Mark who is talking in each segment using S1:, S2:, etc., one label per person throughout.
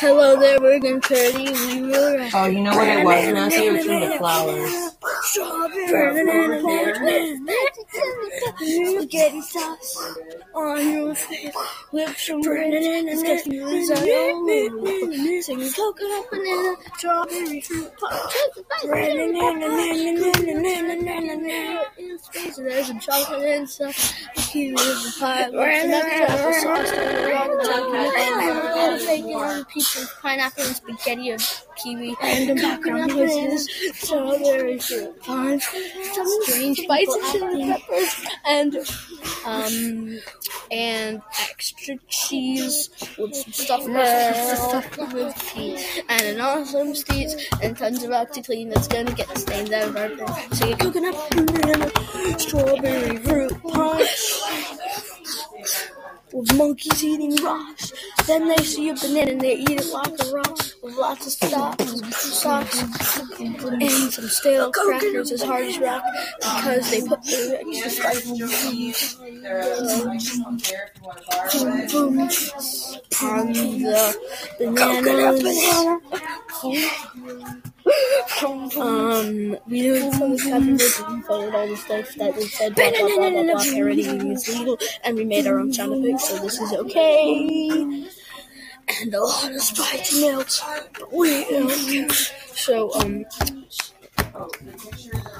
S1: Hello there, Morgan Purdy. We were
S2: Oh, you know what it was? Now see between the flowers.
S1: Spaghetti sauce on your face. Lips from bread. Disgusting lips on your Singing coconut, banana, strawberry, fruit punch. In space, there's some chocolate and some kiwi with the pie. Apple sauce, chocolate, bacon, pizza, pineapple, and spaghetti of kiwi, and coconut, banana, strawberry, fruit. Punch. Some strange spicy chili peppers, and um, and extra cheese with some stuff stuff with tea, and an awesome steez, and tons of OxiClean that's gonna get the stains out of our. So you coconut, banana, strawberry, fruit punch with monkeys eating rocks. Then they see a banana and they eat it like a rock with lots of socks, socks and some stale crackers as hard as rock because they put the extra spice boom, boom, on the bananas. Um, we follow we followed all the stuff that we said, blah, blah, blah, blah, blah, legal, and we made our own sound effects, so this is okay. And a lot of spicy melts, but we don't care. So, um,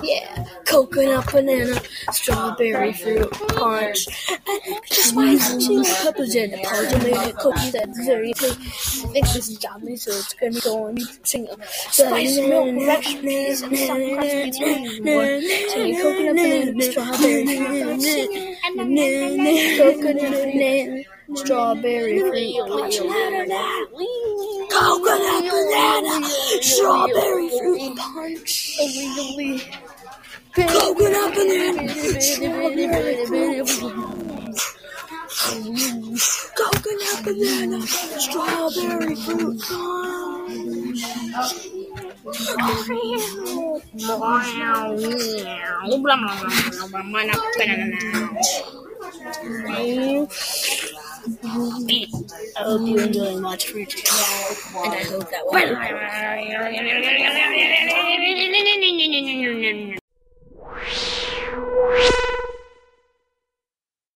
S1: yeah, coconut, banana, strawberry fruit punch, and extra spicy chili peppers and parmesan cookies and very tasty. I think this is yummy, so it's gonna go on sing spicy milk, recipes, and some recipes. Singing coconut, banana, strawberry fruit punch, coconut, banana, strawberry fruit punch. Coconut, banana, strawberry fruit punch. Illegally. Coconut, banana, strawberry fruit punch. Coconut, banana, strawberry fruit punch. I hope you enjoy and watch Fruit Channel, and I hope that one.